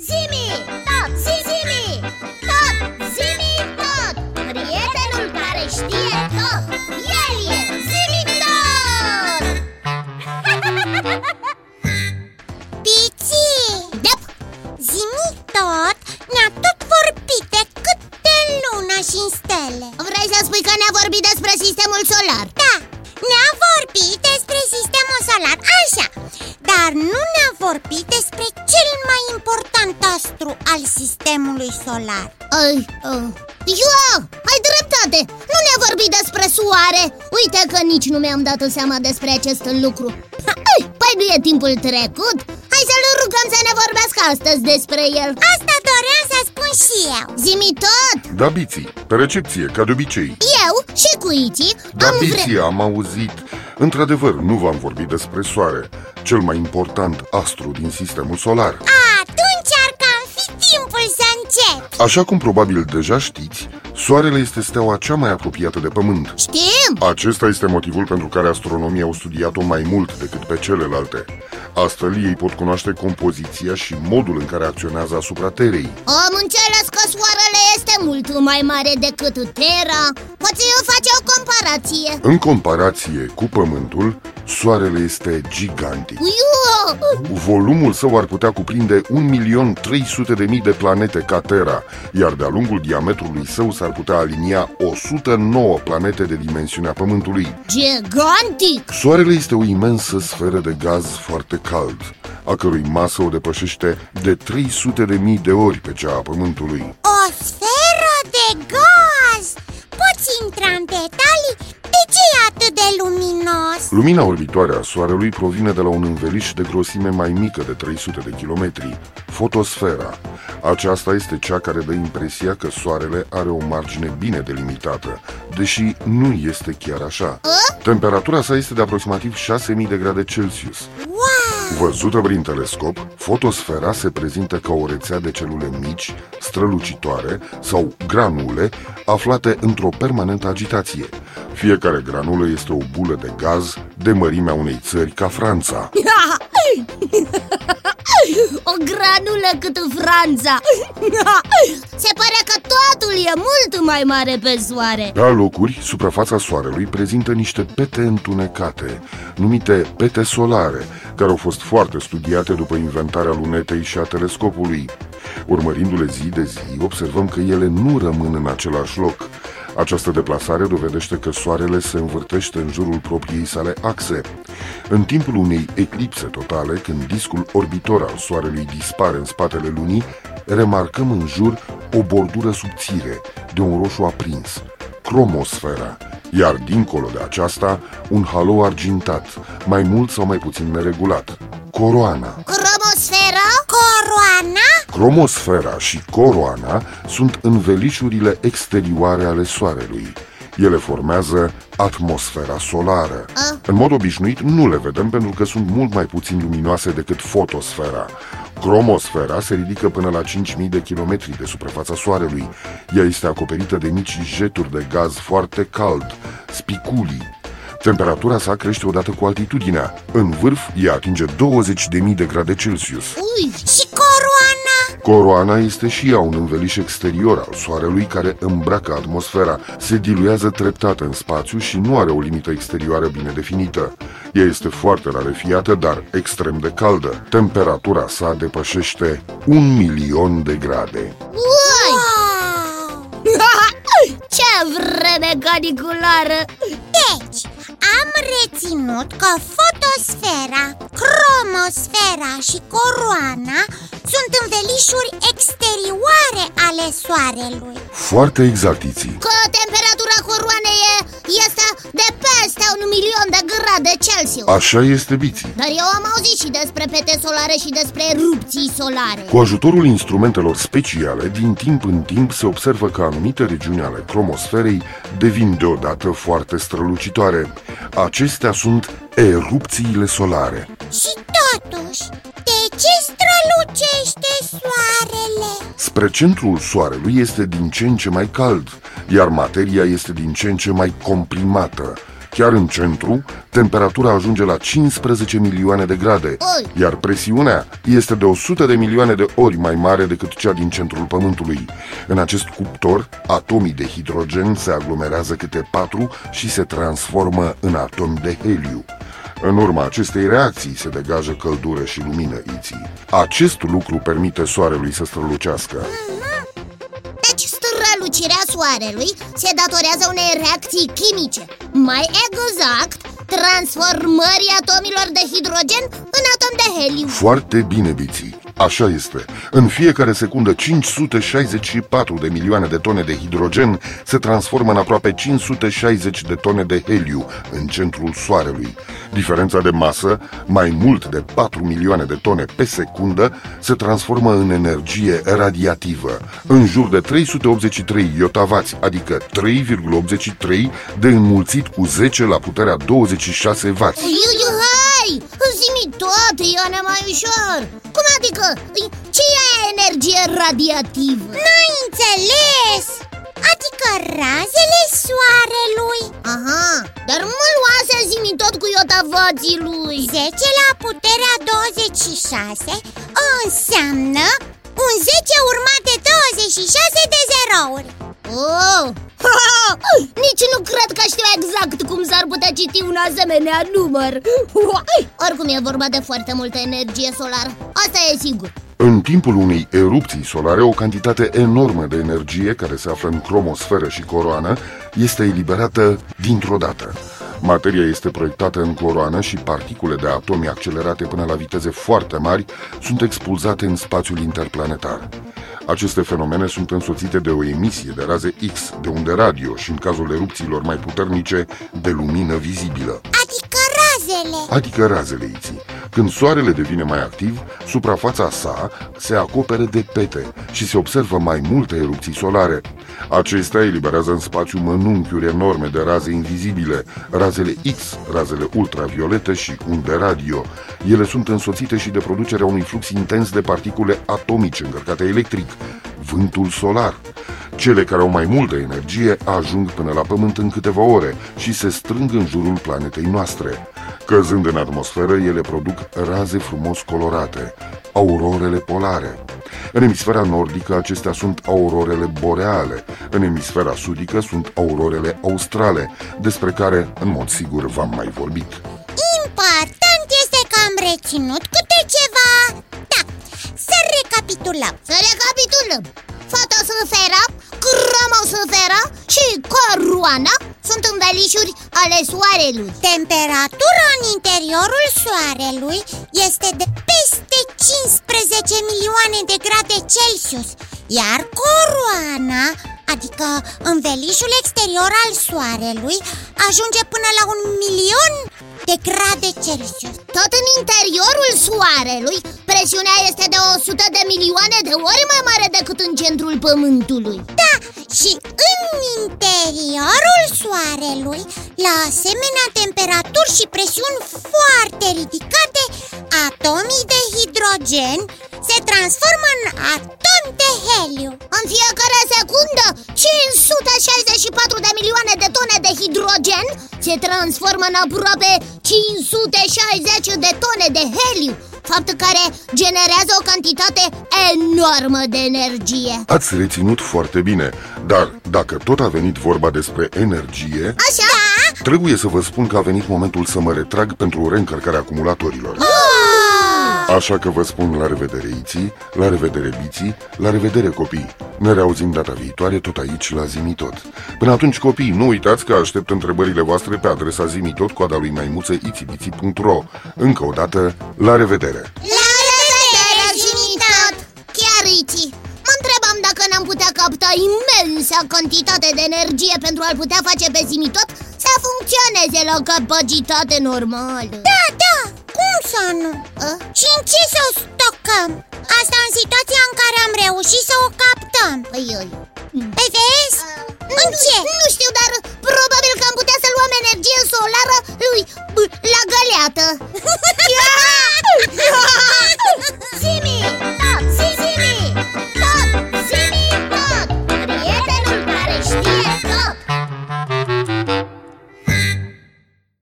Zimi, tot, zimi, tot, zimi, tot Prietenul care știe tot, el e zimi tot Pici! Dep, Zimi tot ne-a tot vorbit de câte luna și în stele vrei să spui că ne-a vorbit despre sistemul solar? Da, ne-a vorbit despre sistemul solar, așa Dar nu ne-a vorbit despre cel mai important astru al sistemului solar. Ai, uh, eu, ai dreptate, nu ne-a vorbit despre soare. Uite că nici nu mi-am dat seama despre acest lucru. Ai, Păi nu e timpul trecut? Hai să-l rugăm să ne vorbească astăzi despre el. Asta doream să spun și eu Zimi tot! Da, Biții, pe recepție, ca de obicei. Eu? Și cu Iti Da, am vre... Biții, am auzit. Într-adevăr, nu v-am vorbit despre soare. Cel mai important astru din sistemul solar. Atunci ar cam fi timpul să încep Așa cum probabil deja știți Soarele este steaua cea mai apropiată de Pământ. Știm! Acesta este motivul pentru care astronomii au studiat-o mai mult decât pe celelalte Astfel, ei pot cunoaște compoziția și modul în care acționează asupra Terei. Am înțeles că soarele este mult mai mare decât Terra Poți face o comparație? În comparație cu Pământul, Soarele este gigantic. Iu! Volumul său ar putea cuprinde 1.300.000 de planete ca Terra, iar de-a lungul diametrului său s-ar putea alinia 109 planete de dimensiunea Pământului. Gigantic! Soarele este o imensă sferă de gaz foarte cald, a cărui masă o depășește de 300.000 de ori pe cea a Pământului. O sferă de gaz Poți intra în detalii? Lumina orbitoare a Soarelui provine de la un înveliș de grosime mai mică de 300 de kilometri, fotosfera. Aceasta este cea care dă impresia că Soarele are o margine bine delimitată, deși nu este chiar așa. Temperatura sa este de aproximativ 6000 de grade Celsius. Wow! Văzută prin telescop, fotosfera se prezintă ca o rețea de celule mici, strălucitoare sau granule aflate într-o permanentă agitație. Fiecare granulă este o bulă de gaz de mărimea unei țări ca Franța. O granulă cât Franța Se pare că totul e mult mai mare pe soare La locuri, suprafața Soarelui prezintă niște pete întunecate, numite pete solare, care au fost foarte studiate după inventarea lunetei și a telescopului. Urmărindu-le zi de zi, observăm că ele nu rămân în același loc. Această deplasare dovedește că Soarele se învârtește în jurul propriei sale axe. În timpul unei eclipse totale, când discul orbitor al Soarelui dispare în spatele Lunii, remarcăm în jur o bordură subțire, de un roșu aprins, cromosfera, iar dincolo de aceasta, un halo argintat, mai mult sau mai puțin neregulat, coroana. Cromosfera? Coroana? Cromosfera și coroana sunt învelișurile exterioare ale Soarelui. Ele formează atmosfera solară. În mod obișnuit nu le vedem pentru că sunt mult mai puțin luminoase decât fotosfera. Cromosfera se ridică până la 5000 de kilometri de suprafața Soarelui. Ea este acoperită de mici jeturi de gaz foarte cald, spiculii. Temperatura sa crește odată cu altitudinea. În vârf, ea atinge 20.000 de grade Celsius. Ui, Și coroana? Coroana este și ea un înveliș exterior al Soarelui care îmbracă atmosfera, se diluează treptat în spațiu și nu are o limită exterioară bine definită. Ea este foarte rarefiată, dar extrem de caldă. Temperatura sa depășește un milion de grade. ui Wow! Ce vreme caniculară Deci, am reținut că fotosfera, cromosfera și coroana sunt învelișuri exterioare ale Soarelui Foarte exact, Iții. Că de grade Celsius Așa este, Biții. Dar eu am auzit și despre pete solare și despre erupții solare Cu ajutorul instrumentelor speciale, din timp în timp se observă că anumite regiuni ale cromosferei devin deodată foarte strălucitoare. Acestea sunt erupțiile solare. Și totuși, de ce strălucește Soarele? Spre centrul Soarelui este din ce în ce mai cald, iar materia este din ce în ce mai comprimată. Chiar în centru, temperatura ajunge la 15 milioane de grade, Oi. iar presiunea este de 100 de milioane de ori mai mare decât cea din centrul Pământului. În acest cuptor, atomii de hidrogen se aglomerează câte patru și se transformă în atomi de heliu. În urma acestei reacții se degajă căldură și lumină iții. Acest lucru permite soarelui să strălucească. Deci strălucirea soarelui se datorează unei reacții chimice Mai exact, transformării atomilor de hidrogen în atom de heliu Foarte bine, Biții. Așa este. În fiecare secundă, 564 de milioane de tone de hidrogen se transformă în aproape 560 de tone de heliu în centrul Soarelui. Diferența de masă, mai mult de 4 milioane de tone pe secundă, se transformă în energie radiativă, în jur de 383 iotavați, adică 3,83 de înmulțit cu 10 la puterea 26 vați. Iu, iu, hai! Zi-mi tot, Ione, mai ușor Cum adică? Ce e energie radiativă? N-ai înțeles? Adică razele soarelui Aha, dar mă luase zi tot cu iotavații lui 10 la puterea 26 înseamnă un 10 urmat de 26 de zerouri Oh! Nici nu cred că știu exact cum s-ar putea citi un asemenea număr Oricum e vorba de foarte multă energie solară, asta e sigur În timpul unei erupții solare, o cantitate enormă de energie care se află în cromosferă și coroană este eliberată dintr-o dată. Materia este proiectată în coroană și particule de atomi accelerate până la viteze foarte mari sunt expulzate în spațiul interplanetar. Aceste fenomene sunt însoțite de o emisie de raze X, de unde radio și, în cazul erupțiilor mai puternice, de lumină vizibilă Adică razele adică razele iții. Când soarele devine mai activ, suprafața sa se acopere de pete și se observă mai multe erupții solare. Acestea eliberează în spațiu mănunchiuri enorme de raze invizibile, razele X, razele ultraviolete și unde radio. Ele sunt însoțite și de producerea unui flux intens de particule atomice încărcate electric, vântul solar. Cele care au mai multă energie ajung până la Pământ în câteva ore și se strâng în jurul planetei noastre. Căzând în atmosferă, ele produc raze frumos colorate, aurorele polare. În emisfera nordică acestea sunt aurorele boreale, în emisfera sudică sunt aurorele australe, despre care, în mod sigur, v-am mai vorbit. Important este că am reținut câte ceva Da, să recapitulăm Să recapitulăm Fotosfera, cromosfera și coroana sunt învelișuri ale soarelui. Temperatura în interiorul soarelui este de peste 15 milioane de grade Celsius Iar coroana, adică învelișul exterior al soarelui, ajunge până la un milion de grade Celsius. Tot în interiorul soarelui, presiunea este de 100 de milioane de ori mai mare decât în centrul pământului. Da, și în interiorul soarelui, la asemenea temperaturi și presiuni foarte ridicate, atomii de hidrogen se transformă în atomi de heliu. În fiecare secundă, 564 de milioane de tone de hidrogen se transformă în aproape 560 de tone de heliu Fapt care generează o cantitate enormă de energie Ați reținut foarte bine, dar dacă tot a venit vorba despre energie, Așa? trebuie să vă spun că a venit momentul să mă retrag pentru reîncărcarea acumulatorilor. Așa că vă spun la revedere Iții, la revedere Biții, la revedere copii. Ne reauzim data viitoare tot aici la Zimitot. Până atunci copii, nu uitați că aștept întrebările voastre pe adresa zimitot coada lui maimuță itibiții.ro Încă o dată, la revedere! La revedere, Zimitot! Chiar Iți, mă întrebam dacă n-am putea capta imensa cantitate de energie pentru a-l putea face pe Zimitot să funcționeze la capacitate normală Da, da, cum să nu? A? Și în ce să o stocăm? Asta în situația în care am reușit să o captăm Păi, oi. Păi vezi? Nu, În ce? Nu știu, dar